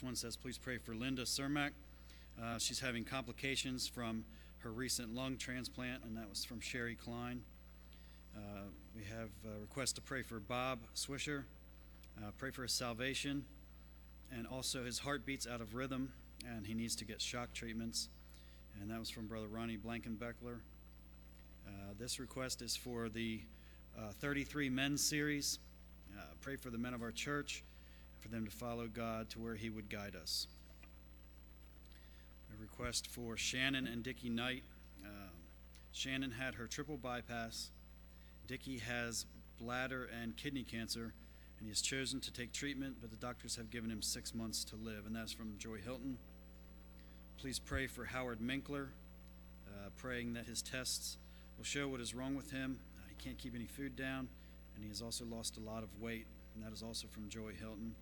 The one says, Please pray for Linda Cermak. Uh, she's having complications from her recent lung transplant, and that was from Sherry Klein. Uh, we have a request to pray for Bob Swisher, uh, pray for his salvation, and also his heart beats out of rhythm, and he needs to get shock treatments. And that was from Brother Ronnie Blankenbeckler. Uh, this request is for the uh, 33 Men Series. Uh, pray for the men of our church, for them to follow God to where He would guide us. A request for Shannon and Dickie Knight. Uh, Shannon had her triple bypass. Dickie has bladder and kidney cancer, and he has chosen to take treatment, but the doctors have given him six months to live, and that's from Joy Hilton. Please pray for Howard Minkler, uh, praying that his tests will show what is wrong with him. Uh, he can't keep any food down, and he has also lost a lot of weight, and that is also from Joy Hilton.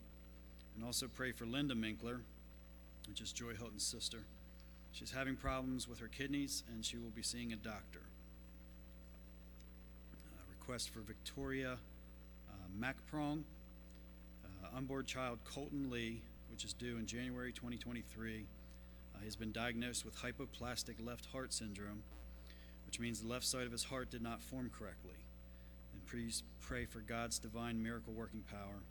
And also pray for Linda Minkler, which is Joy Hilton's sister. She's having problems with her kidneys, and she will be seeing a doctor. Uh, request for Victoria uh, Macprong, uh, unborn child Colton Lee, which is due in January 2023. Uh, he's been diagnosed with hypoplastic left heart syndrome, which means the left side of his heart did not form correctly. And please pray for God's divine miracle working power.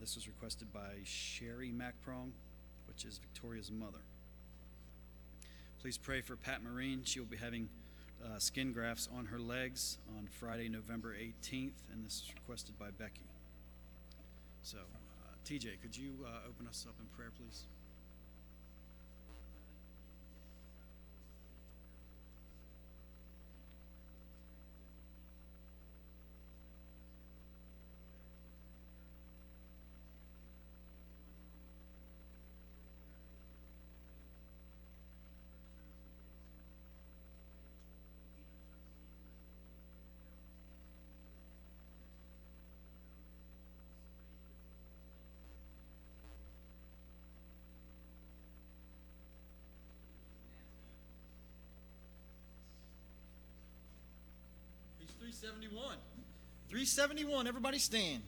This was requested by Sherry Macprong, which is Victoria's mother. Please pray for Pat Marine. She will be having uh, skin grafts on her legs on Friday, November 18th, and this is requested by Becky. So, uh, TJ, could you uh, open us up in prayer, please? 371. 371, everybody stand.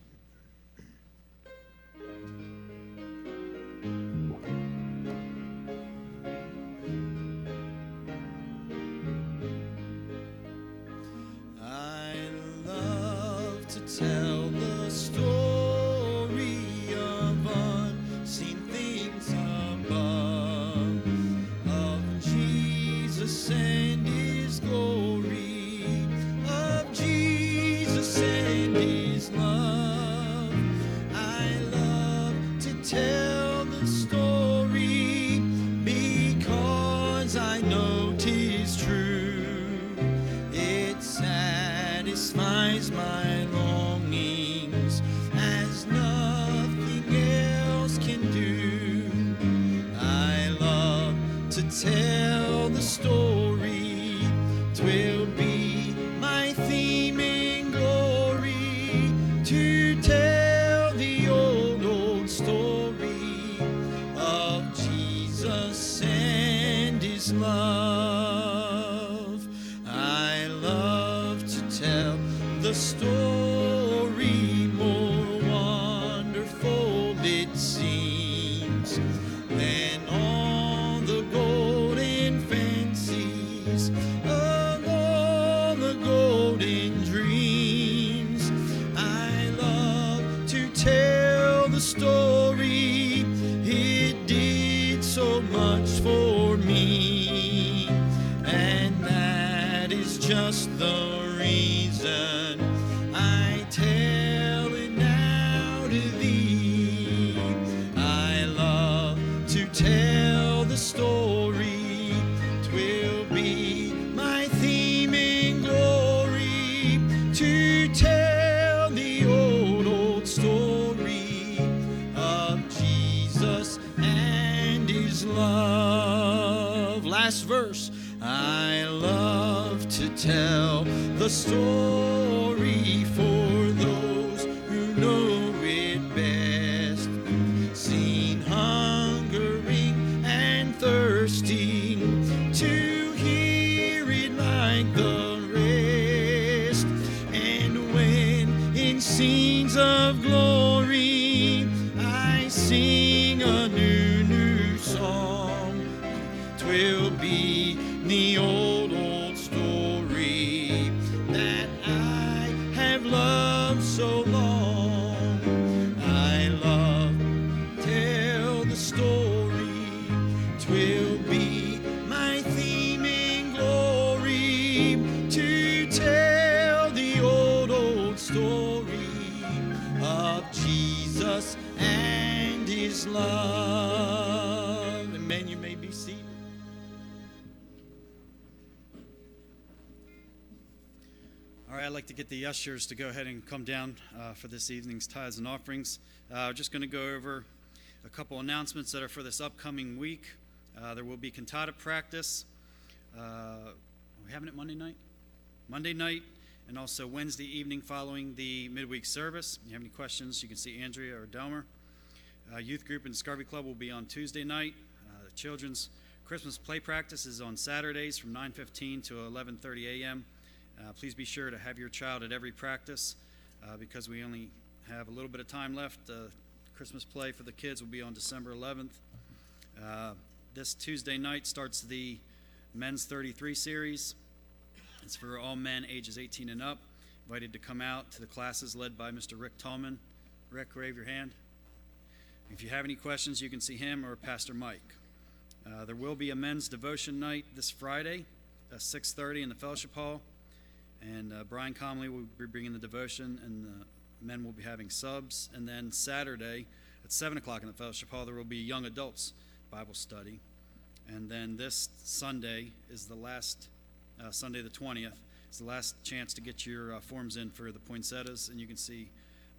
Just the tell the ushers to go ahead and come down uh, for this evening's tithes and offerings. Uh, just going to go over a couple announcements that are for this upcoming week. Uh, there will be cantata practice. Uh, we having it Monday night? Monday night, and also Wednesday evening following the midweek service. If you have any questions, you can see Andrea or Delmer. Uh, youth group and Discovery Club will be on Tuesday night. Uh, the children's Christmas play practice is on Saturdays from 9:15 to 11:30 a.m. Uh, please be sure to have your child at every practice uh, because we only have a little bit of time left. Uh, Christmas play for the kids will be on December 11th. Uh, this Tuesday night starts the Men's 33 series. It's for all men ages 18 and up. Invited to come out to the classes led by Mr. Rick Tallman. Rick, wave your hand. If you have any questions, you can see him or Pastor Mike. Uh, there will be a men's devotion night this Friday at 6:30 in the fellowship hall, and uh, Brian Comley will be bringing the devotion, and the men will be having subs. And then Saturday at 7 o'clock in the fellowship hall, there will be young adults Bible study. And then this Sunday is the last uh, Sunday, the 20th. It's the last chance to get your uh, forms in for the poinsettias, and you can see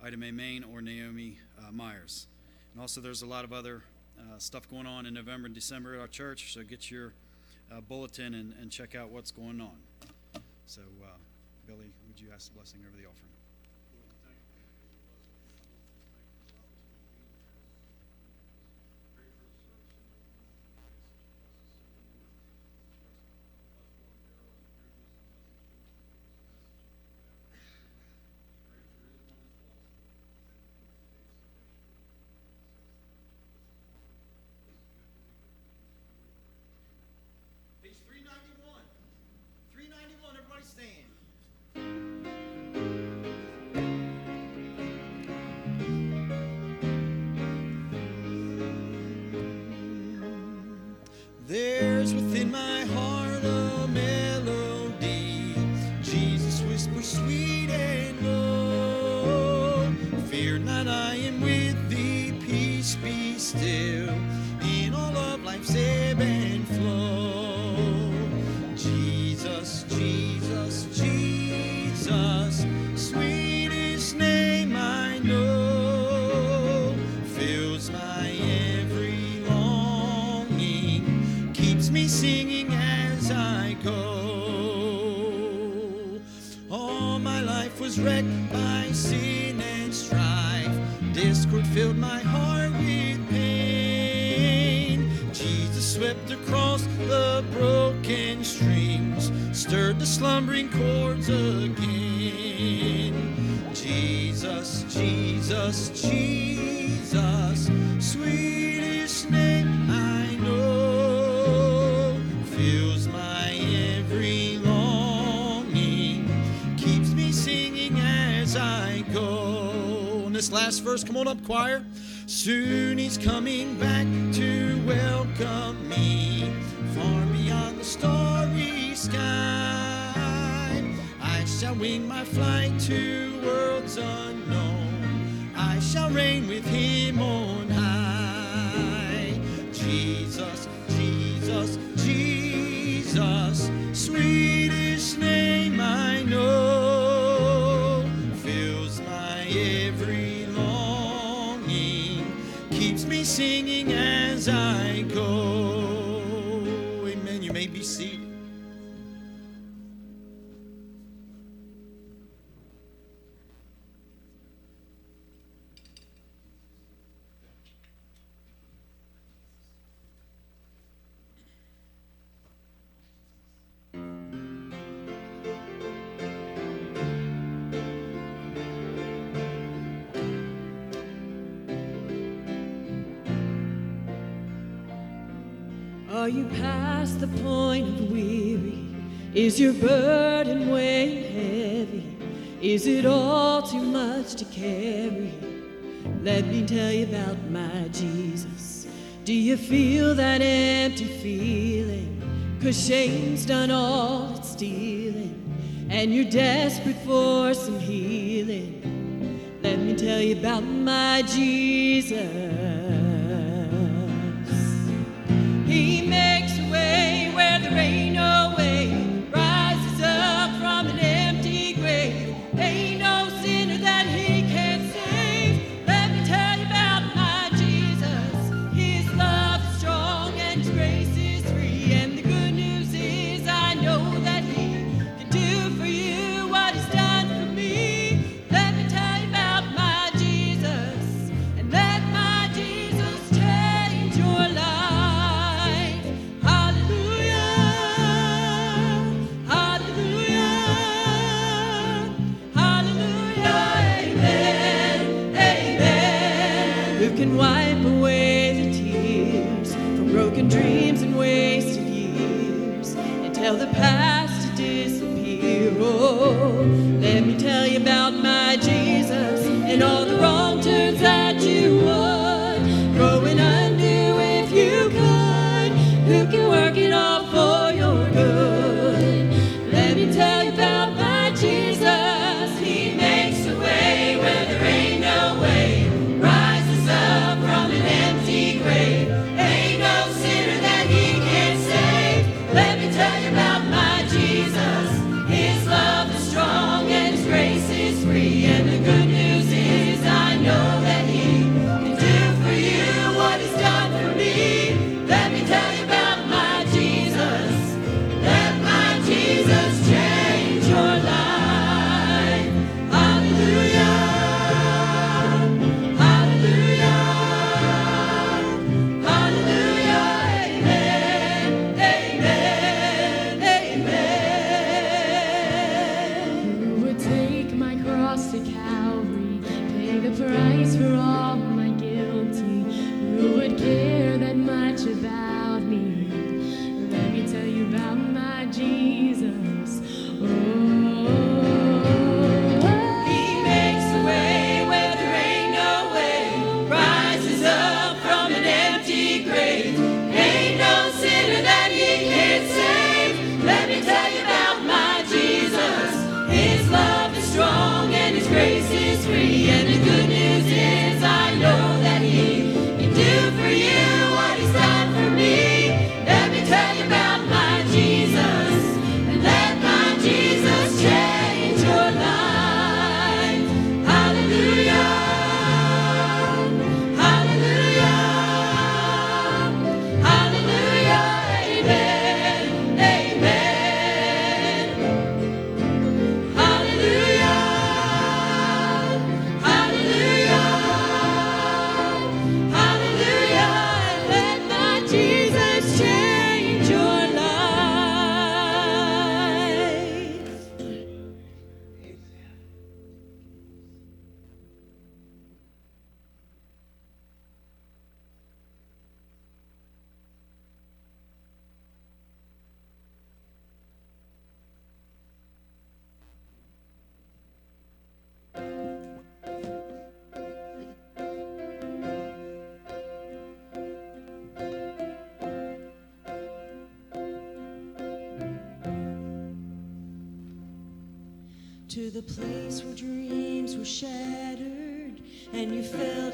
Ida Mae Main or Naomi uh, Myers. And also, there's a lot of other uh, stuff going on in November and December at our church, so get your uh, bulletin and, and check out what's going on. So, uh, Billy, would you ask the blessing over the offering? may be seated. Are you past the point of weary? Is your burden weighing heavy? Is it all too much to carry? Let me tell you about my Jesus. Do you feel that empty feeling? Cause shame's done all it's stealing, and you're desperate for some healing. Let me tell you about my Jesus. rain.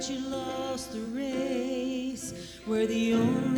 she lost the race. We're the only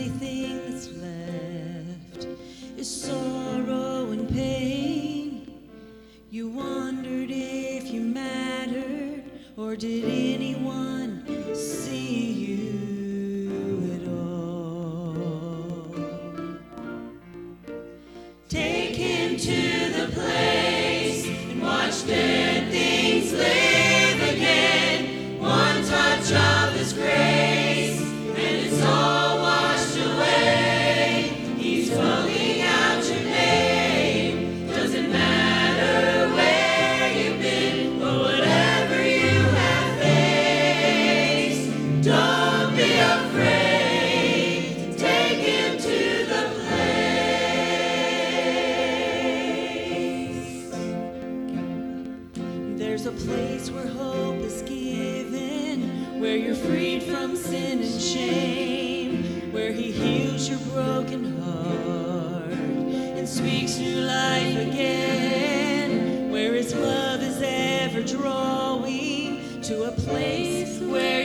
There's a place where hope is given, where you're freed from sin and shame, where He heals your broken heart and speaks new life again, where His love is ever drawing to a place where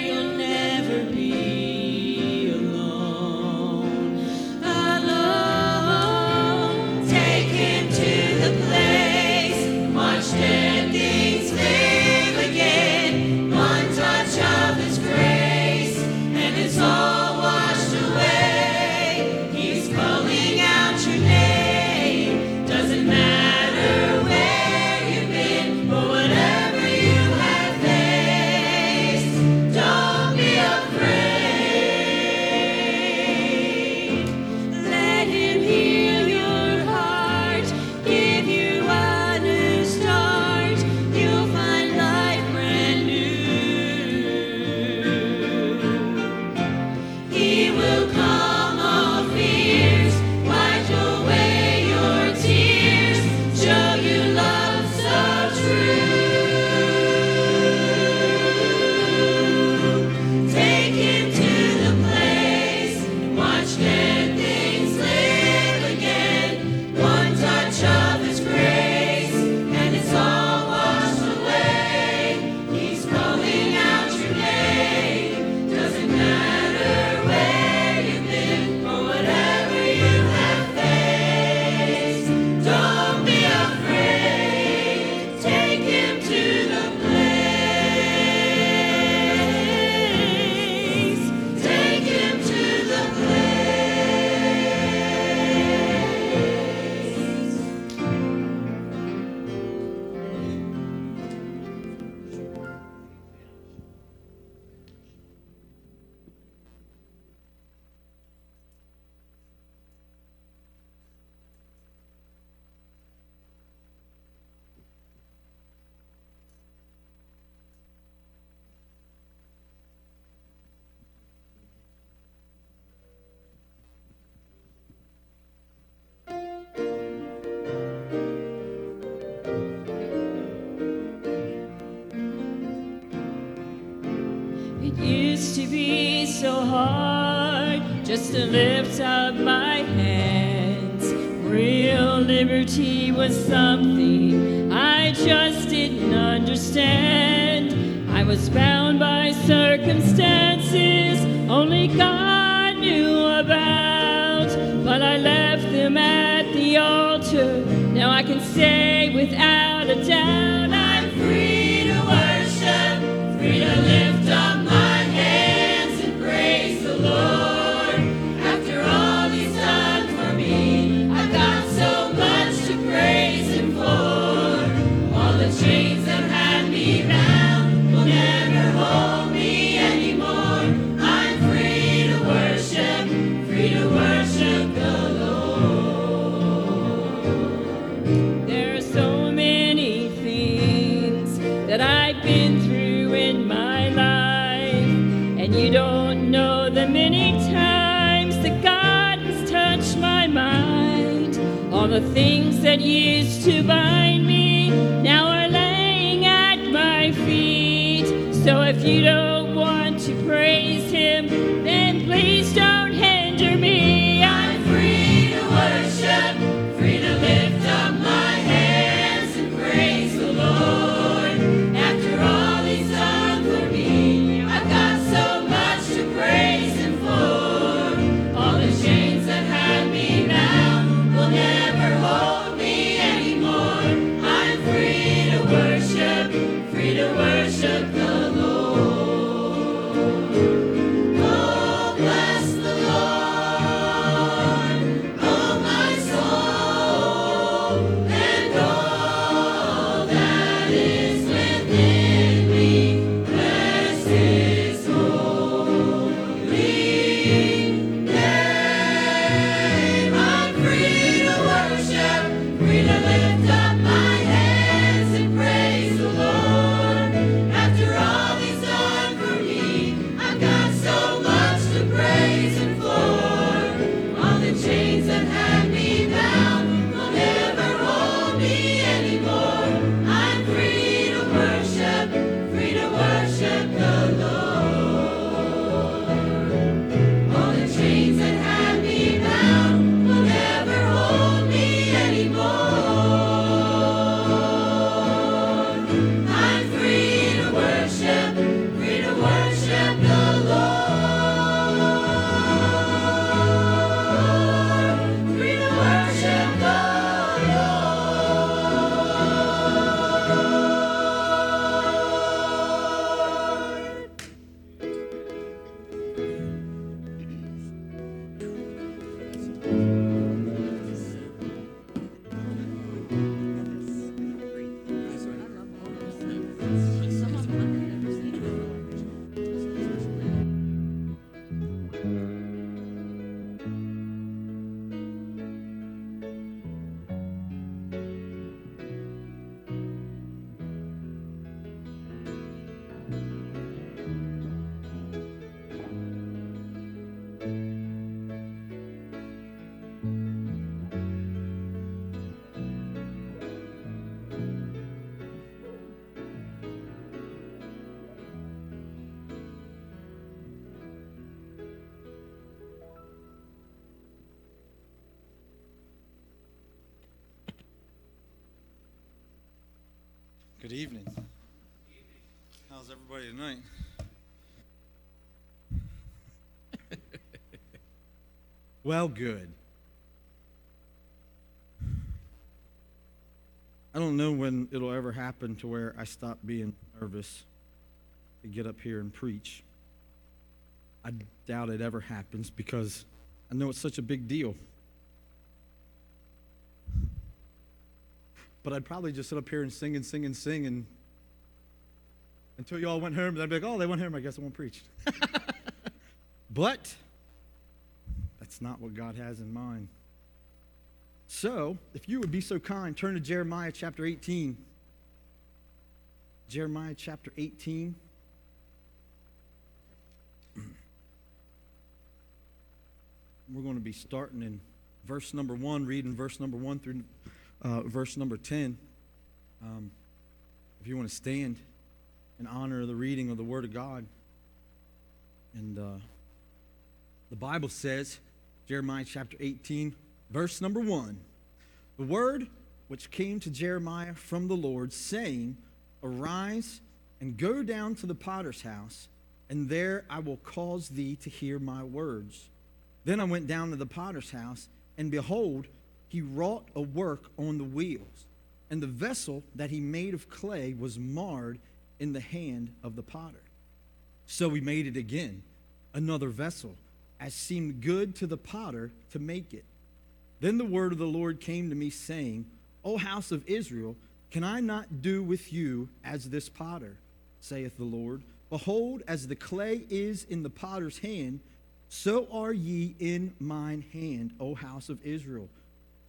All the things that used to bind me now are laying at my feet. So if you don't want to praise him, then please don't. Good evening. How's everybody tonight? well, good. I don't know when it'll ever happen to where I stop being nervous to get up here and preach. I doubt it ever happens because I know it's such a big deal. But I'd probably just sit up here and sing and sing and sing and until you all went home, and I'd be like, oh, they went home, I guess I won't preach. but that's not what God has in mind. So, if you would be so kind, turn to Jeremiah chapter 18. Jeremiah chapter 18. We're going to be starting in verse number 1, reading verse number 1 through uh, verse number 10. Um, if you want to stand in honor of the reading of the Word of God. And uh, the Bible says, Jeremiah chapter 18, verse number 1 The word which came to Jeremiah from the Lord, saying, Arise and go down to the potter's house, and there I will cause thee to hear my words. Then I went down to the potter's house, and behold, he wrought a work on the wheels, and the vessel that he made of clay was marred in the hand of the potter. So he made it again, another vessel, as seemed good to the potter to make it. Then the word of the Lord came to me, saying, O house of Israel, can I not do with you as this potter, saith the Lord? Behold, as the clay is in the potter's hand, so are ye in mine hand, O house of Israel.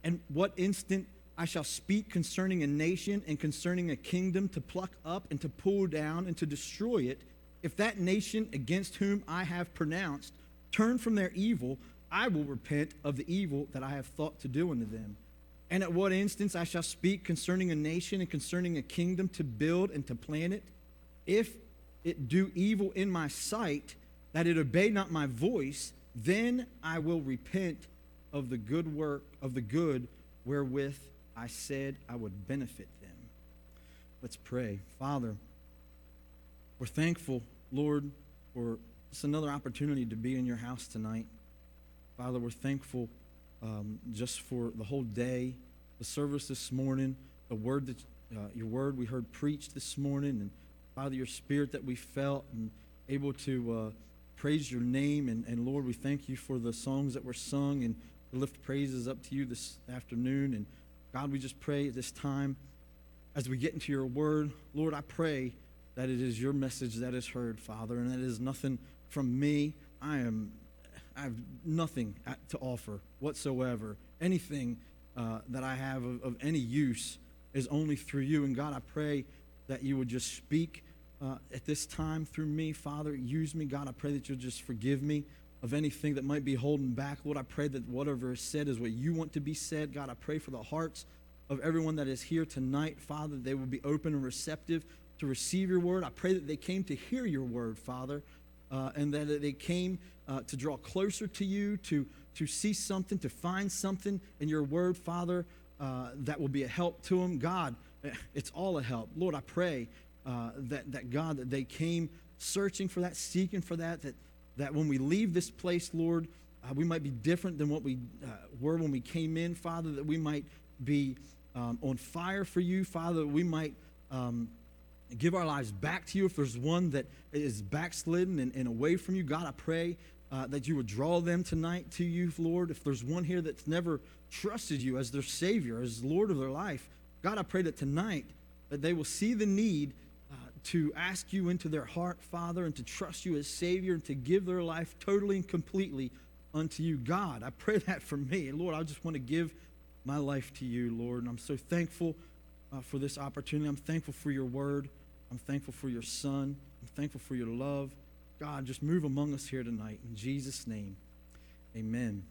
And what instant I shall speak concerning a nation and concerning a kingdom to pluck up and to pull down and to destroy it, if that nation against whom I have pronounced turn from their evil, I will repent of the evil that I have thought to do unto them. And at what instance I shall speak concerning a nation and concerning a kingdom to build and to plant it, if it do evil in my sight, that it obey not my voice, then I will repent of the good work of the good wherewith I said I would benefit them. Let's pray. Father, we're thankful, Lord, for just another opportunity to be in your house tonight. Father, we're thankful um, just for the whole day, the service this morning, the word that uh, your word we heard preached this morning, and Father, your spirit that we felt and able to uh, praise your name. And, and Lord, we thank you for the songs that were sung and lift praises up to you this afternoon. And God, we just pray at this time as we get into your word, Lord, I pray that it is your message that is heard, Father, and that is nothing from me. I am, I have nothing to offer whatsoever. Anything uh, that I have of, of, any use is only through you. And God, I pray that you would just speak uh, at this time through me, Father. Use me, God. I pray that you'll just forgive me of anything that might be holding back. Lord, I pray that whatever is said is what you want to be said. God, I pray for the hearts of everyone that is here tonight, Father, they will be open and receptive to receive your word. I pray that they came to hear your word, Father, uh, and that they came uh, to draw closer to you, to, to see something, to find something in your word, Father, uh, that will be a help to them. God, it's all a help. Lord, I pray uh, that, that God, that they came searching for that, seeking for that, that that when we leave this place, Lord, uh, we might be different than what we uh, were when we came in, Father, that we might be um, on fire for you, Father, that we might um, give our lives back to you. If there's one that is backslidden and, and away from you, God, I pray uh, that you would draw them tonight to you, Lord. If there's one here that's never trusted you as their Savior, as Lord of their life, God, I pray that tonight that they will see the need to ask you into their heart, Father, and to trust you as Savior and to give their life totally and completely unto you. God, I pray that for me. Lord, I just want to give my life to you, Lord. And I'm so thankful uh, for this opportunity. I'm thankful for your word. I'm thankful for your son. I'm thankful for your love. God, just move among us here tonight. In Jesus' name, amen.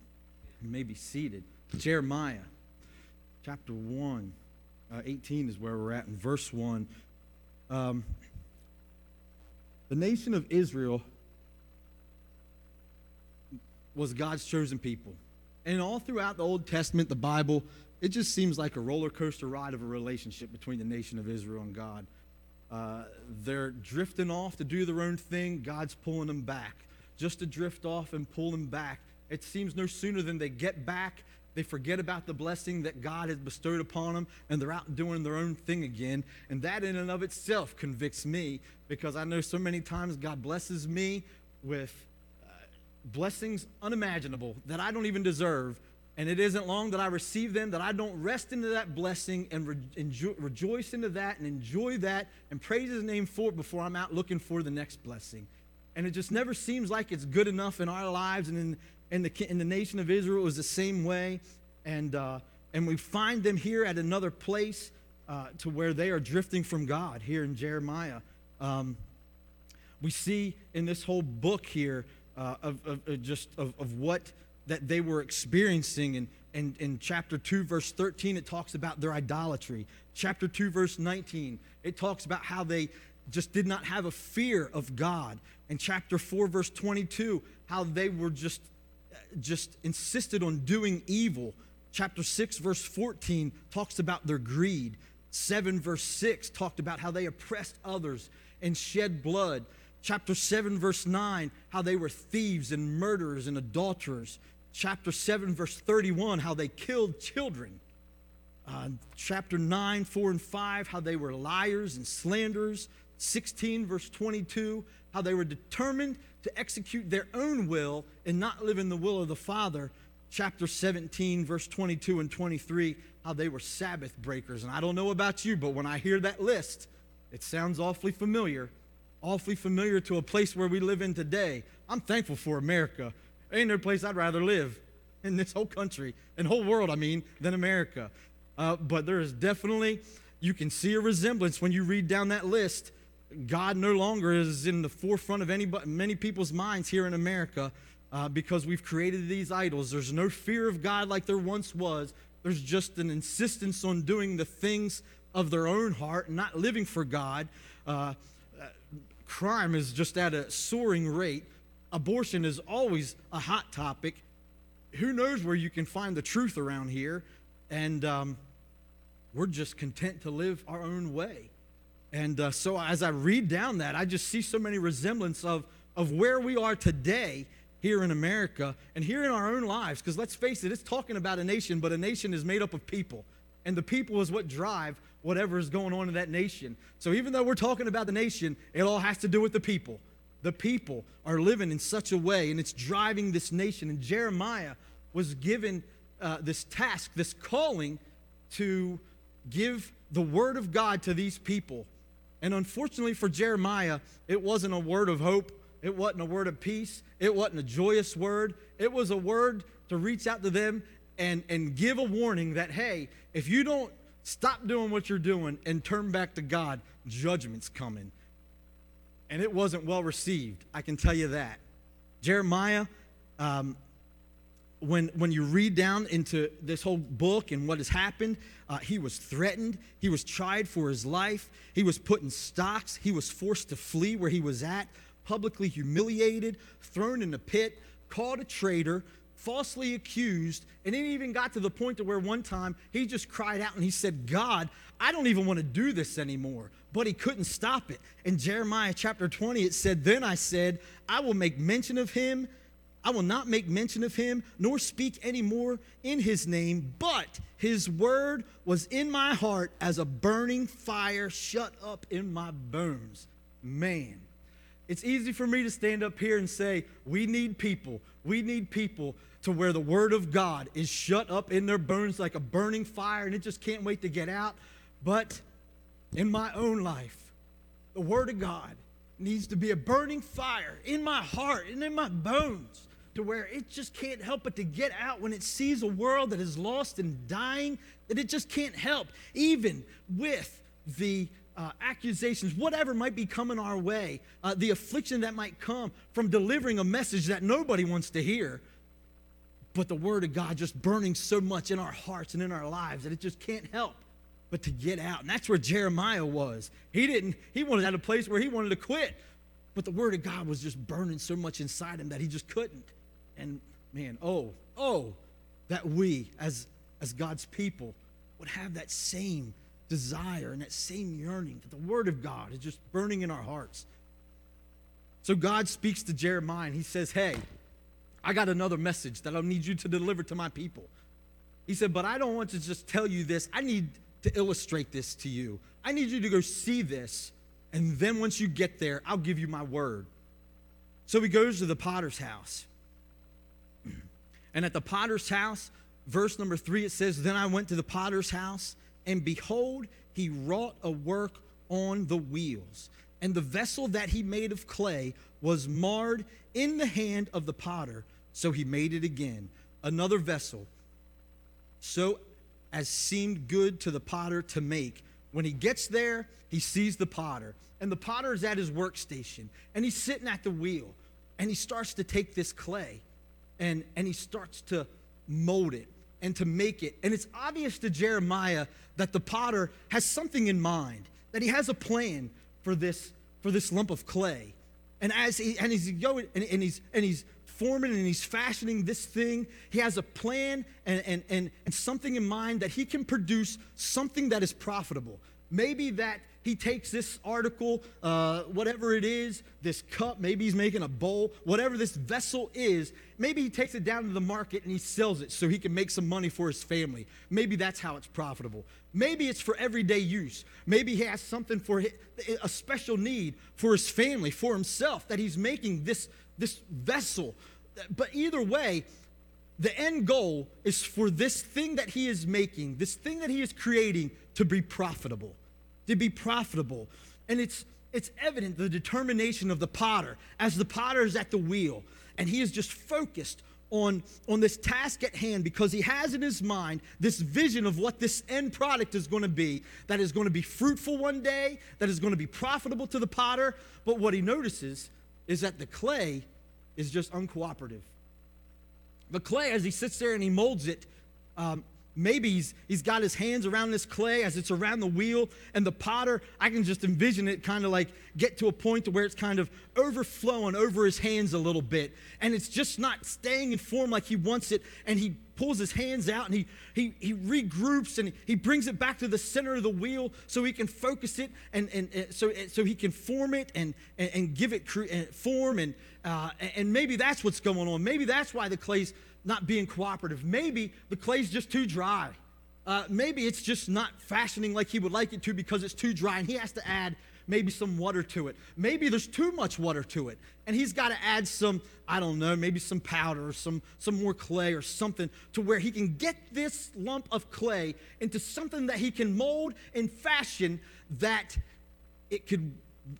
You may be seated. Jeremiah chapter 1, uh, 18 is where we're at, in verse 1. Um, the nation of Israel was God's chosen people. And all throughout the Old Testament, the Bible, it just seems like a roller coaster ride of a relationship between the nation of Israel and God. Uh, they're drifting off to do their own thing. God's pulling them back. Just to drift off and pull them back. It seems no sooner than they get back, they forget about the blessing that God has bestowed upon them, and they're out doing their own thing again. And that, in and of itself, convicts me because I know so many times God blesses me with uh, blessings unimaginable that I don't even deserve. And it isn't long that I receive them, that I don't rest into that blessing and re- enjoy, rejoice into that and enjoy that and praise His name for it before I'm out looking for the next blessing. And it just never seems like it's good enough in our lives. And in, in, the, in the nation of Israel, was the same way. And, uh, and we find them here at another place uh, to where they are drifting from God here in Jeremiah. Um, we see in this whole book here uh, of, of, of just of, of what that they were experiencing. And, and in chapter 2, verse 13, it talks about their idolatry. Chapter 2, verse 19, it talks about how they just did not have a fear of God. And chapter 4, verse 22, how they were just, just insisted on doing evil. Chapter 6, verse 14, talks about their greed. 7, verse 6, talked about how they oppressed others and shed blood. Chapter 7, verse 9, how they were thieves and murderers and adulterers chapter 7, verse 31, how they killed children. Uh, chapter 9, 4, and 5, how they were liars and slanderers. 16, verse 22, how they were determined to execute their own will and not live in the will of the Father. Chapter 17, verse 22 and 23, how they were Sabbath breakers. And I don't know about you, but when I hear that list, it sounds awfully familiar, awfully familiar to a place where we live in today. I'm thankful for America Ain't no place I'd rather live in this whole country, and whole world, I mean, than America. Uh, but there is definitely, you can see a resemblance when you read down that list. God no longer is in the forefront of anybody, many people's minds here in America uh, because we've created these idols. There's no fear of God like there once was. There's just an insistence on doing the things of their own heart, not living for God. Uh, crime is just at a soaring rate abortion is always a hot topic. Who knows where you can find the truth around here? And um, we're just content to live our own way. And uh, so as I read down that, I just see so many resemblance of, of where we are today here in America and here in our own lives. Because let's face it, it's talking about a nation, but a nation is made up of people. And the people is what drive whatever is going on in that nation. So even though we're talking about the nation, it all has to do with the people the people are living in such a way, and it's driving this nation. And Jeremiah was given uh, this task, this calling to give the word of God to these people. And unfortunately for Jeremiah, it wasn't a word of hope. It wasn't a word of peace. It wasn't a joyous word. It was a word to reach out to them and, and give a warning that, hey, if you don't stop doing what you're doing and turn back to God, judgment's coming and it wasn't well received. I can tell you that. Jeremiah, um, when, when you read down into this whole book and what has happened, uh, he was threatened. He was tried for his life. He was put in stocks. He was forced to flee where he was at, publicly humiliated, thrown in a pit, called a traitor, falsely accused, and it even got to the point to where one time he just cried out and he said, God, I don't even want to do this anymore. But he couldn't stop it. In Jeremiah chapter 20, it said, Then I said, I will make mention of him. I will not make mention of him, nor speak any more in his name, but his word was in my heart as a burning fire shut up in my bones. Man, it's easy for me to stand up here and say, We need people. We need people to where the word of God is shut up in their bones like a burning fire and it just can't wait to get out. But in my own life, the word of God needs to be a burning fire in my heart and in my bones to where it just can't help but to get out when it sees a world that is lost and dying, that it just can't help, even with the uh, accusations, whatever might be coming our way, uh, the affliction that might come from delivering a message that nobody wants to hear. But the Word of God just burning so much in our hearts and in our lives that it just can't help but to get out. And that's where Jeremiah was. He didn't, he wanted at a place where he wanted to quit. But the Word of God was just burning so much inside him that he just couldn't. And man, oh, oh, that we as as God's people would have that same desire and that same yearning that the Word of God is just burning in our hearts. So God speaks to Jeremiah and he says, Hey, I got another message that I need you to deliver to my people. He said, But I don't want to just tell you this. I need to illustrate this to you. I need you to go see this. And then once you get there, I'll give you my word. So he goes to the potter's house. And at the potter's house, verse number three, it says, Then I went to the potter's house, and behold, he wrought a work on the wheels. And the vessel that he made of clay was marred in the hand of the potter. So he made it again, another vessel, so as seemed good to the potter to make. When he gets there, he sees the potter, and the potter is at his workstation, and he's sitting at the wheel, and he starts to take this clay and, and he starts to mold it and to make it. And it's obvious to Jeremiah that the potter has something in mind, that he has a plan for this, for this lump of clay. And as he and he's going and, and he's and he's forming and he's fashioning this thing, he has a plan and, and, and, and something in mind that he can produce something that is profitable. Maybe that he takes this article, uh, whatever it is, this cup, maybe he's making a bowl, whatever this vessel is, maybe he takes it down to the market and he sells it so he can make some money for his family. Maybe that's how it's profitable. Maybe it's for everyday use. Maybe he has something for a special need for his family, for himself, that he's making this, this vessel. But either way, the end goal is for this thing that he is making, this thing that he is creating, to be profitable to be profitable. And it's it's evident the determination of the potter as the potter is at the wheel and he is just focused on, on this task at hand because he has in his mind this vision of what this end product is going to be that is going to be fruitful one day, that is going to be profitable to the potter. But what he notices is that the clay is just uncooperative. The clay, as he sits there and he molds it, um, maybe he's, he's got his hands around this clay as it's around the wheel and the potter. I can just envision it kind of like get to a point to where it's kind of overflowing over his hands a little bit. And it's just not staying in form like he wants it. And he pulls his hands out and he, he, he regroups and he brings it back to the center of the wheel so he can focus it and, and, and so, so he can form it and, and, and give it cre- form and, uh, and maybe that's what's going on. Maybe that's why the clay's not being cooperative. Maybe the clay's just too dry. Uh, maybe it's just not fashioning like he would like it to because it's too dry and he has to add maybe some water to it. Maybe there's too much water to it and he's got to add some, I don't know, maybe some powder or some, some more clay or something to where he can get this lump of clay into something that he can mold and fashion that it could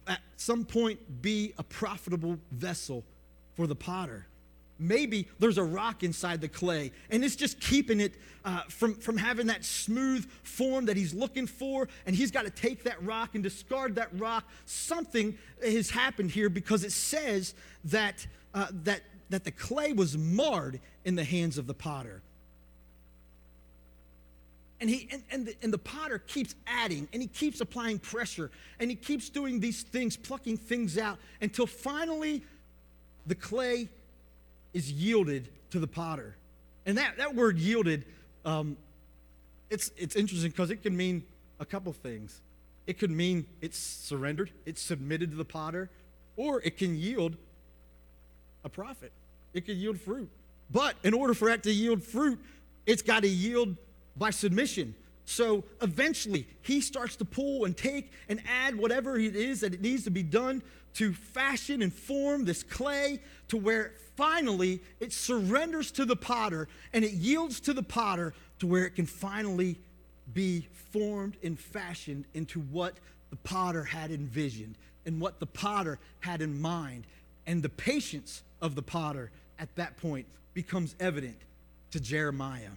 at some point be a profitable vessel for the potter maybe there's a rock inside the clay and it's just keeping it uh, from, from having that smooth form that he's looking for and he's got to take that rock and discard that rock. Something has happened here because it says that, uh, that, that the clay was marred in the hands of the potter. And he and, and, the, and the potter keeps adding and he keeps applying pressure and he keeps doing these things plucking things out until finally the clay is yielded to the potter. And that, that word yielded, um, it's, it's interesting because it can mean a couple things. It could mean it's surrendered, it's submitted to the potter, or it can yield a profit. It can yield fruit. But in order for it to yield fruit, it's got to yield by submission. So eventually, he starts to pull and take and add whatever it is that it needs to be done to fashion and form this clay to where finally it surrenders to the potter and it yields to the potter to where it can finally be formed and fashioned into what the potter had envisioned and what the potter had in mind. And the patience of the potter at that point becomes evident to Jeremiah.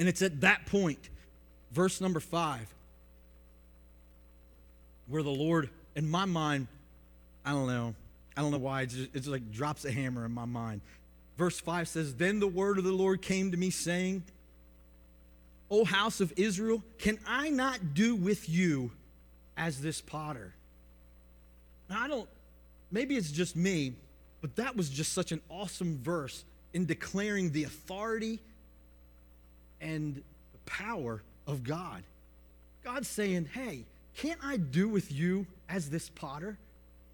And it's at that point, verse number five, where the Lord, in my mind, I don't know, I don't know why. It's just, it's like drops a hammer in my mind. Verse 5 says, Then the word of the Lord came to me, saying, O house of Israel, can I not do with you as this potter? Now, I don't, maybe it's just me, but that was just such an awesome verse in declaring the authority and the power of God. God's saying, hey, can't I do with you as this potter?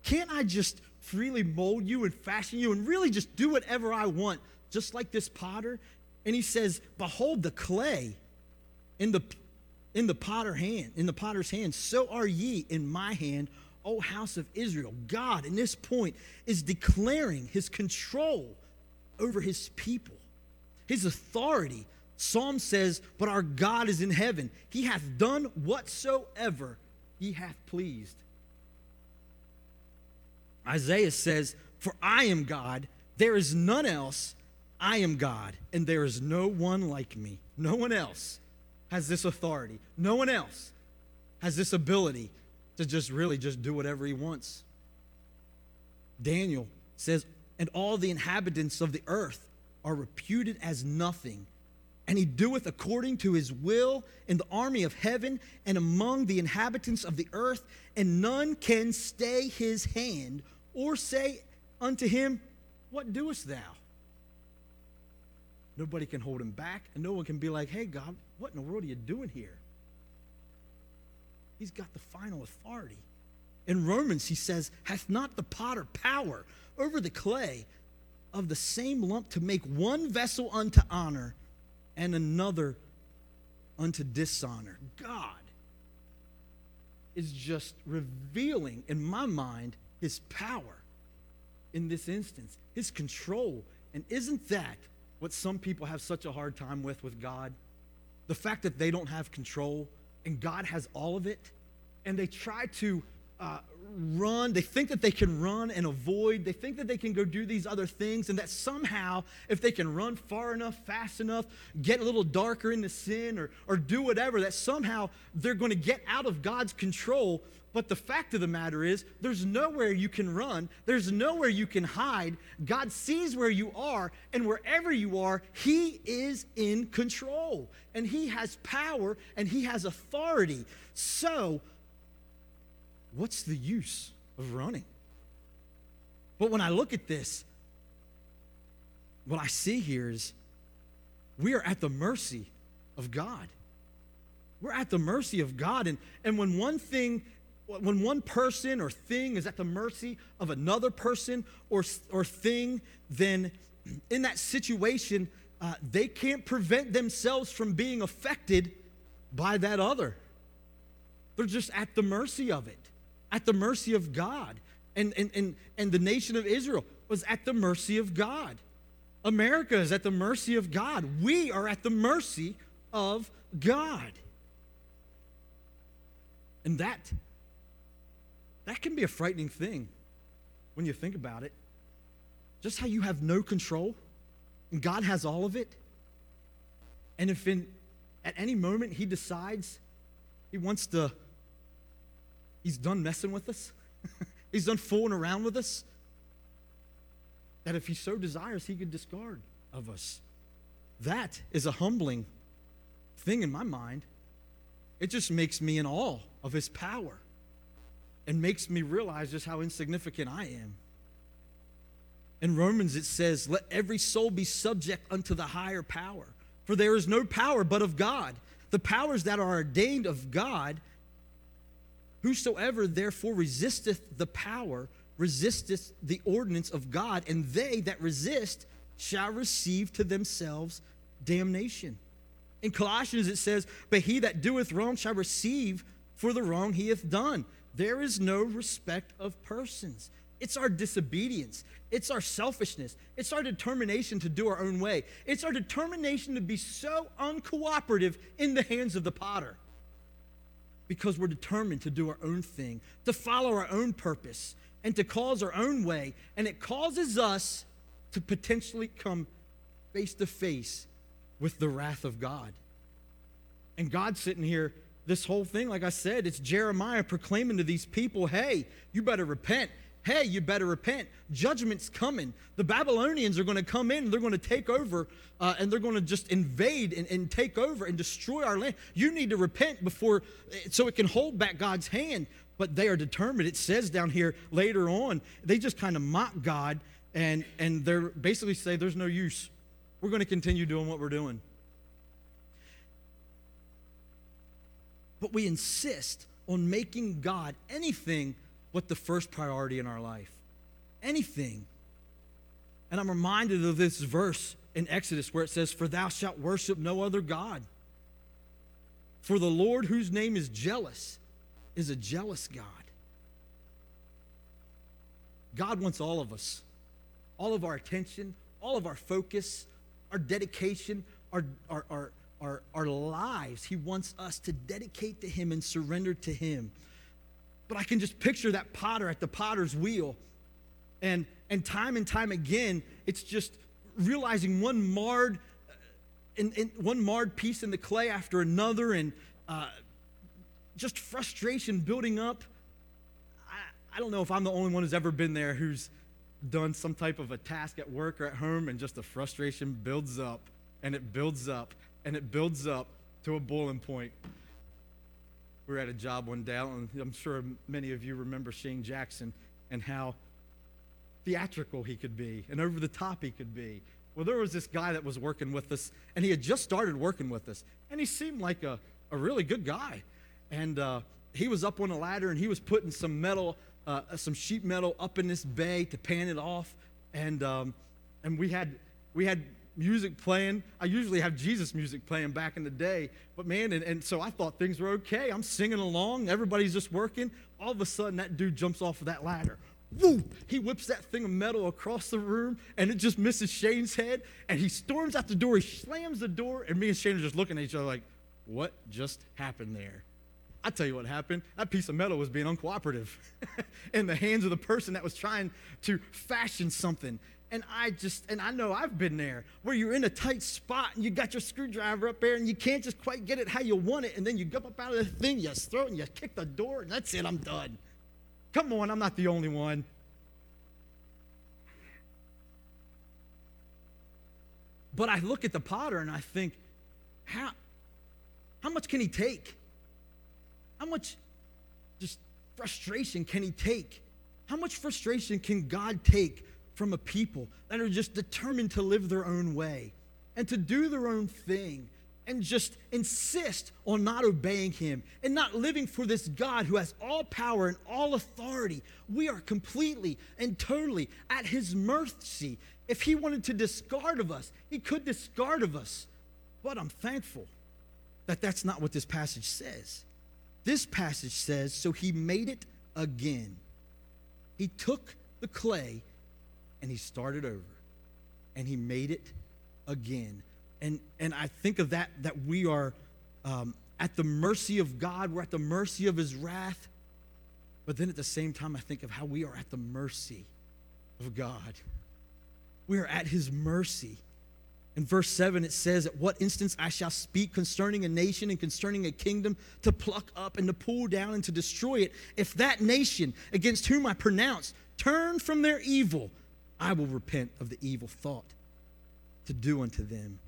Can't I just freely mold you and fashion you and really just do whatever I want, just like this potter? And he says, Behold the clay in the in the potter hand, in the potter's hand, so are ye in my hand, O house of Israel. God, in this point, is declaring his control over his people, his authority. Psalm says, But our God is in heaven. He hath done whatsoever he hath pleased. Isaiah says, For I am God, there is none else. I am God, and there is no one like me. No one else has this authority. No one else has this ability to just really just do whatever he wants. Daniel says, And all the inhabitants of the earth are reputed as nothing. And he doeth according to his will in the army of heaven and among the inhabitants of the earth, and none can stay his hand or say unto him, What doest thou? Nobody can hold him back, and no one can be like, Hey, God, what in the world are you doing here? He's got the final authority. In Romans, he says, Hath not the potter power over the clay of the same lump to make one vessel unto honor and another unto dishonor? God is just revealing in my mind his power in this instance, his control. And isn't that what some people have such a hard time with with God? The fact that they don't have control and God has all of it, and they try to uh, run. They think that they can run and avoid. They think that they can go do these other things, and that somehow, if they can run far enough, fast enough, get a little darker into sin, or, or do whatever, that somehow they're going to get out of God's control. But the fact of the matter is, there's nowhere you can run, there's nowhere you can hide. God sees where you are, and wherever you are, He is in control, and He has power, and He has authority. So, what's the use of running? But when I look at this, what I see here is we are at the mercy of God. We're at the mercy of God. And, and when one thing, when one person or thing is at the mercy of another person or, or thing, then in that situation, uh, they can't prevent themselves from being affected by that other. They're just at the mercy of it at the mercy of God. And, and, and, and the nation of Israel was at the mercy of God. America is at the mercy of God. We are at the mercy of God. And that, that can be a frightening thing when you think about it. Just how you have no control and God has all of it. And if in, at any moment he decides he wants to He's done messing with us. He's done fooling around with us. That if he so desires, he could discard of us. That is a humbling thing in my mind. It just makes me in awe of his power and makes me realize just how insignificant I am. In Romans, it says, Let every soul be subject unto the higher power, for there is no power but of God. The powers that are ordained of God Whosoever therefore resisteth the power resisteth the ordinance of God, and they that resist shall receive to themselves damnation. In Colossians it says, But he that doeth wrong shall receive for the wrong he hath done. There is no respect of persons. It's our disobedience. It's our selfishness. It's our determination to do our own way. It's our determination to be so uncooperative in the hands of the potter because we're determined to do our own thing, to follow our own purpose, and to cause our own way. And it causes us to potentially come face to face with the wrath of God. And God's sitting here, this whole thing, like I said, it's Jeremiah proclaiming to these people, hey, you better repent hey, you better repent. Judgment's coming. The Babylonians are going to come in, they're going to take over, uh, and they're going to just invade and, and take over and destroy our land. You need to repent before, so it can hold back God's hand. But they are determined. It says down here later on, they just kind of mock God and, and they're basically say, there's no use. We're going to continue doing what we're doing. but we insist on making God anything but the first priority in our life. Anything. And I'm reminded of this verse in Exodus where it says, For thou shalt worship no other God. For the Lord, whose name is jealous, is a jealous God. God wants all of us, all of our attention, all of our focus, our dedication, our, our, our, our, our lives. He wants us to dedicate to Him and surrender to Him. But I can just picture that potter at the potter's wheel. And, and time and time again, it's just realizing one marred, in, in one marred piece in the clay after another, and uh, just frustration building up. I don't know if I'm the only one who's ever been there who's done some type of a task at work or at home, and just the frustration builds up, and it builds up, and it builds up to a boiling point. We were at a job one day, and I'm sure many of you remember Shane Jackson and how theatrical he could be and over the top he could be. Well, there was this guy that was working with us, and he had just started working with us, and he seemed like a, a really good guy. And uh, he was up on a ladder, and he was putting some metal, uh, some sheet metal up in this bay to pan it off, and um, and we had we had music playing. I usually have Jesus music playing back in the day, but man, and, and so I thought things were okay. I'm singing along, everybody's just working. All of a sudden, that dude jumps off of that ladder woo, he whips that thing of metal across the room and it just misses Shane's head. And he storms out the door, he slams the door, and me and Shane are just looking at each other like, what just happened there? I tell you what happened. That piece of metal was being uncooperative in the hands of the person that was trying to fashion something. And I just, and I know I've been there where you're in a tight spot and you got your screwdriver up there and you can't just quite get it how you want it. And then you go up out of the thing, you throw it and you kick the door, and that's it, I'm done. Come on, I'm not the only one. But I look at the potter and I think, how, how much can he take? How much just frustration can he take? How much frustration can God take from a people that are just determined to live their own way and to do their own thing and just insist on not obeying him and not living for this God who has all power and all authority. We are completely and totally at his mercy. If he wanted to discard of us, he could discard of us. But I'm thankful that that's not what this passage says. This passage says, so he made it again. He took the clay and he started over and he made it again and and I think of that that we are um, at the mercy of God. We're at the mercy of His wrath. But then at the same time, I think of how we are at the mercy of God. We are at His mercy. In verse 7, it says, At what instance I shall speak concerning a nation and concerning a kingdom to pluck up and to pull down and to destroy it. If that nation against whom I pronounce turn from their evil, I will repent of the evil thought to do unto them.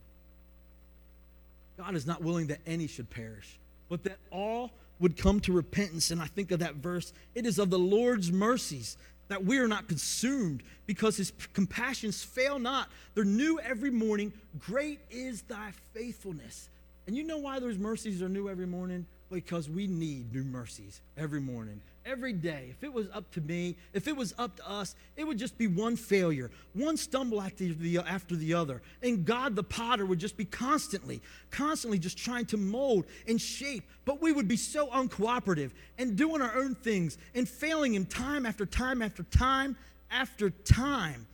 God is not willing that any should perish, but that all would come to repentance. And I think of that verse it is of the Lord's mercies that we are not consumed because his compassions fail not. They're new every morning. Great is thy faithfulness. And you know why those mercies are new every morning? Because we need new mercies every morning every day. If it was up to me, if it was up to us, it would just be one failure, one stumble after the, after the other. And God, the potter, would just be constantly, constantly just trying to mold and shape. But we would be so uncooperative and doing our own things and failing Him time after time after time after time.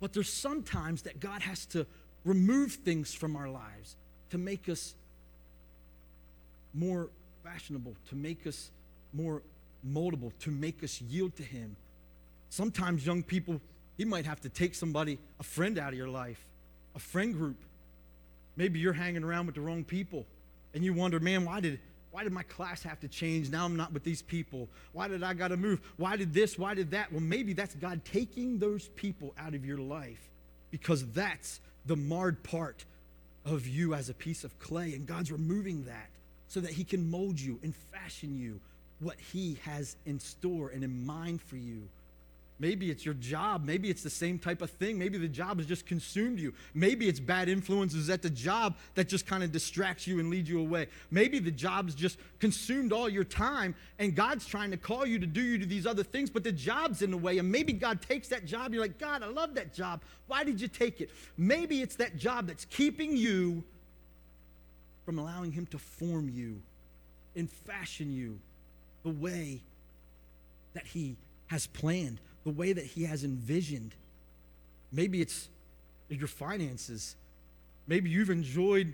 But there's sometimes that God has to remove things from our lives to make us more fashionable, to make us more moldable to make us yield to Him. Sometimes, young people, you might have to take somebody, a friend out of your life, a friend group. Maybe you're hanging around with the wrong people and you wonder, man, why did, why did my class have to change? Now I'm not with these people. Why did I got to move? Why did this? Why did that? Well, maybe that's God taking those people out of your life because that's the marred part of you as a piece of clay. And God's removing that so that He can mold you and fashion you what He has in store and in mind for you. Maybe it's your job. Maybe it's the same type of thing. Maybe the job has just consumed you. Maybe it's bad influences at the job that just kind of distracts you and leads you away. Maybe the job's just consumed all your time and God's trying to call you to do you to these other things, but the job's in the way. And maybe God takes that job. You're like, God, I love that job. Why did you take it? Maybe it's that job that's keeping you from allowing Him to form you and fashion you the way that He has planned, the way that He has envisioned. Maybe it's your finances. Maybe you've enjoyed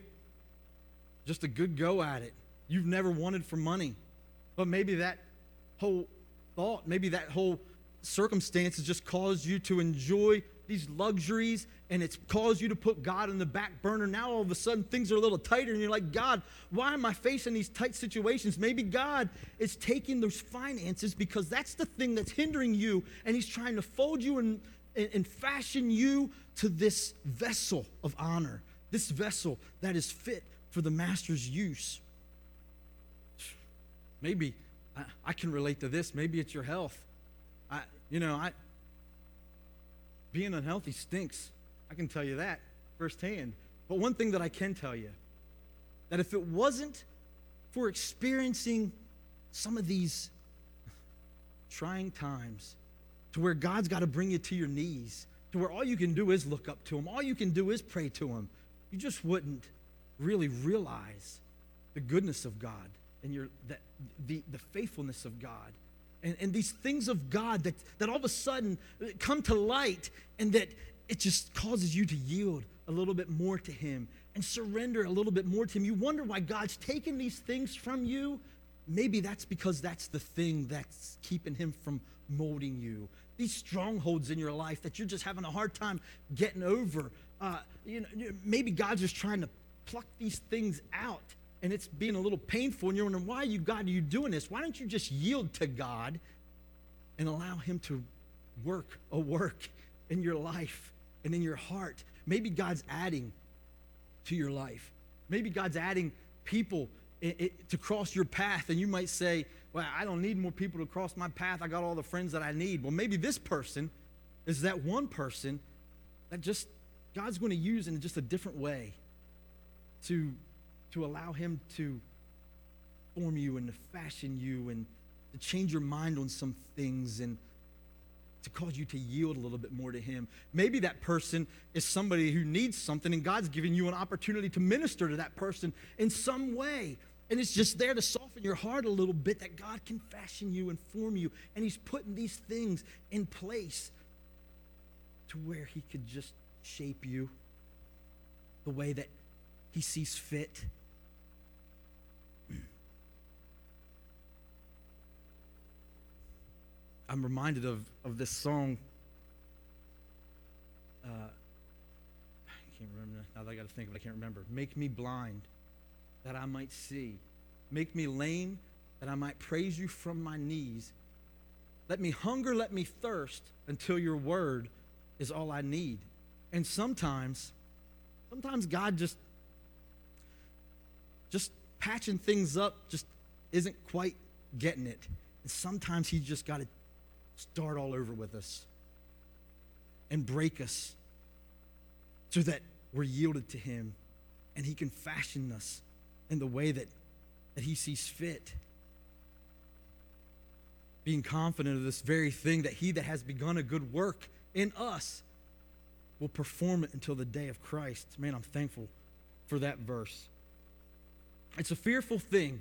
just a good go at it. You've never wanted for money. But maybe that whole thought, maybe that whole circumstance has just caused you to enjoy these luxuries and it's caused you to put God in the back burner. Now all of a sudden things are a little tighter and you're like, God, why am I facing these tight situations? Maybe God is taking those finances because that's the thing that's hindering you and He's trying to fold you and, and, and fashion you to this vessel of honor, this vessel that is fit for the Master's use. Maybe I, I can relate to this. Maybe it's your health. I, you know, I being unhealthy stinks. I can tell you that firsthand. But one thing that I can tell you that if it wasn't for experiencing some of these trying times to where God's got to bring you to your knees, to where all you can do is look up to Him, all you can do is pray to Him, you just wouldn't really realize the goodness of God and your, that, the, the faithfulness of God and, and these things of God that, that all of a sudden come to light and that it just causes you to yield a little bit more to Him and surrender a little bit more to Him. You wonder why God's taken these things from you. Maybe that's because that's the thing that's keeping Him from molding you. These strongholds in your life that you're just having a hard time getting over. Uh, you know, maybe God's just trying to pluck these things out and it's being a little painful, and you're wondering, why you, God, are you doing this? Why don't you just yield to God and allow Him to work a work in your life and in your heart? Maybe God's adding to your life. Maybe God's adding people it, it, to cross your path, and you might say, Well, I don't need more people to cross my path. I got all the friends that I need. Well, maybe this person is that one person that just God's going to use in just a different way to to allow Him to form you and to fashion you and to change your mind on some things and to cause you to yield a little bit more to Him. Maybe that person is somebody who needs something, and God's giving you an opportunity to minister to that person in some way. And it's just there to soften your heart a little bit that God can fashion you and form you. And He's putting these things in place to where He could just shape you the way that He sees fit. I'm reminded of, of this song. Uh, I can't remember. Now that I got to think of it, I can't remember. Make me blind that I might see. Make me lame that I might praise you from my knees. Let me hunger, let me thirst until your word is all I need. And sometimes, sometimes God just, just patching things up just isn't quite getting it. And sometimes He just got to start all over with us and break us so that we're yielded to Him and He can fashion us in the way that, that He sees fit. Being confident of this very thing that He that has begun a good work in us will perform it until the day of Christ. Man, I'm thankful for that verse. It's a fearful thing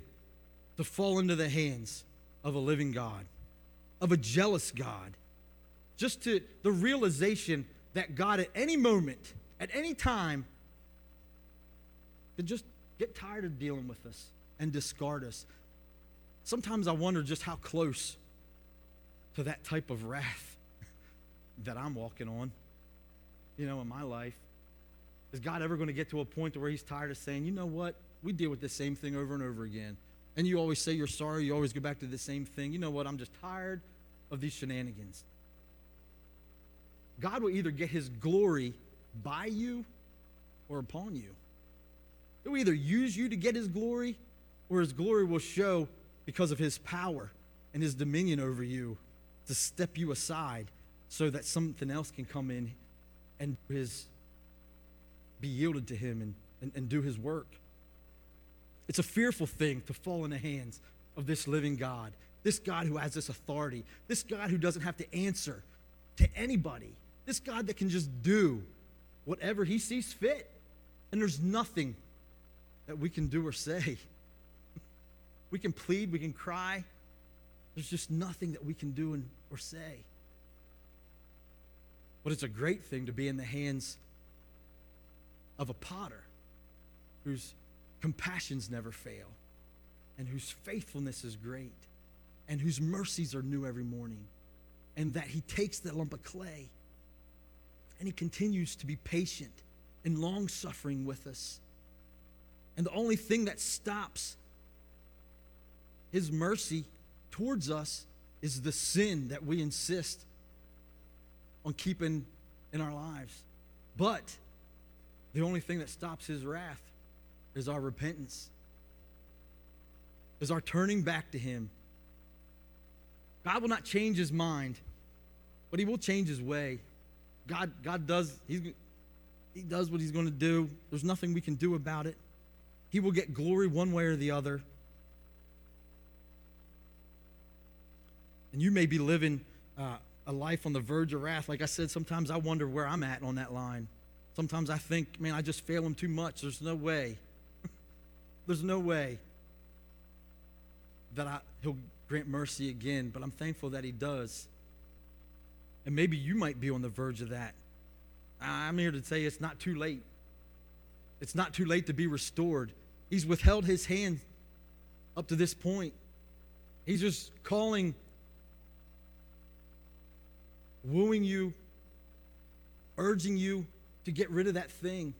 to fall into the hands of a living God of a jealous God. Just to the realization that God at any moment, at any time, could just get tired of dealing with us and discard us. Sometimes I wonder just how close to that type of wrath that I'm walking on, you know, in my life. Is God ever going to get to a point where He's tired of saying, you know what, we deal with the same thing over and over again? And you always say you're sorry, you always go back to the same thing. You know what, I'm just tired of these shenanigans. God will either get his glory by you or upon you. He will either use you to get his glory or his glory will show because of his power and his dominion over you to step you aside so that something else can come in and his, be yielded to him and, and, and do his work. It's a fearful thing to fall in the hands of this living God, this God who has this authority, this God who doesn't have to answer to anybody, this God that can just do whatever he sees fit. And there's nothing that we can do or say. We can plead, we can cry. There's just nothing that we can do and, or say. But it's a great thing to be in the hands of a potter whose compassions never fail and whose faithfulness is great and whose mercies are new every morning. And that he takes that lump of clay and he continues to be patient and long suffering with us. And the only thing that stops his mercy towards us is the sin that we insist on keeping in our lives. But the only thing that stops his wrath is our repentance, is our turning back to him. God will not change his mind, but he will change his way. God, God does, he's, he does what he's going to do. There's nothing we can do about it. He will get glory one way or the other. And you may be living uh, a life on the verge of wrath. Like I said, sometimes I wonder where I'm at on that line. Sometimes I think, man, I just fail him too much. There's no way. There's no way that I, he'll grant mercy again, but I'm thankful that he does. And maybe you might be on the verge of that. I'm here to say it's not too late. It's not too late to be restored. He's withheld his hand up to this point. He's just calling wooing you, urging you to get rid of that thing.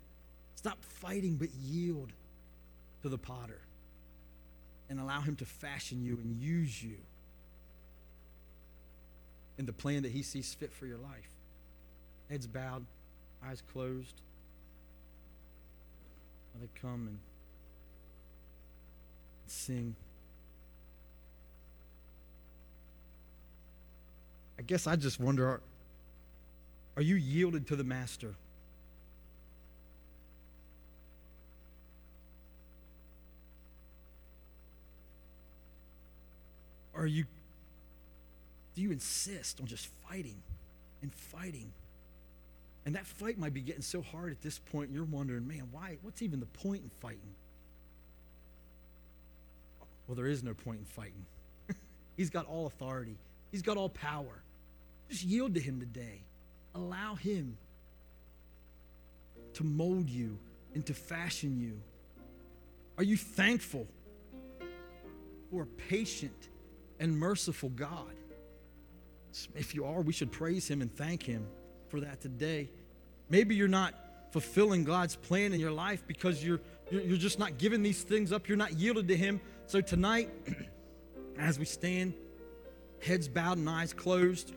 Stop fighting, but yield to the potter and allow him to fashion you and use you in the plan that he sees fit for your life. Heads bowed, eyes closed. Let it come and sing. I guess I just wonder are, are you yielded to the master? Are you do you insist on just fighting and fighting? And that fight might be getting so hard at this point, you're wondering, man, why? What's even the point in fighting? Well, there is no point in fighting. He's got all authority, He's got all power. Just yield to Him today. Allow Him to mold you and to fashion you. Are you thankful for a patient and merciful God? If you are, we should praise Him and thank Him for that today. Maybe you're not fulfilling God's plan in your life because you're, you're just not giving these things up. You're not yielded to Him. So tonight, as we stand, heads bowed and eyes closed,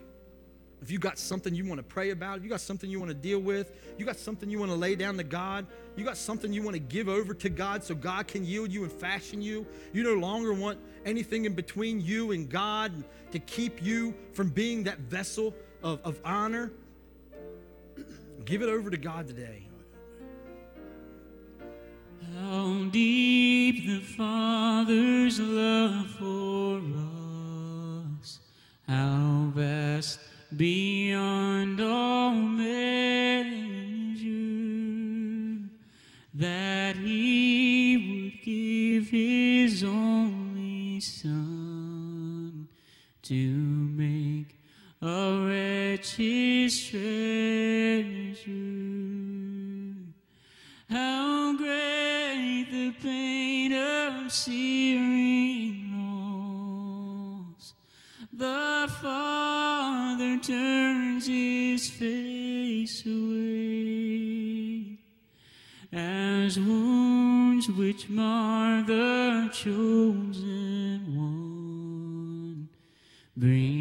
if you got something you want to pray about, if you got something you want to deal with, you got something you want to lay down to God, you got something you want to give over to God so God can yield you and fashion you, you no longer want anything in between you and God to keep you from being that vessel of, of honor, give it over to God today. How deep the Father's love for us, how vast beyond all measure, that He would give His only Son to make a wretch His treasure. How great the pain of searing turns his face away as wounds which mar the chosen one bring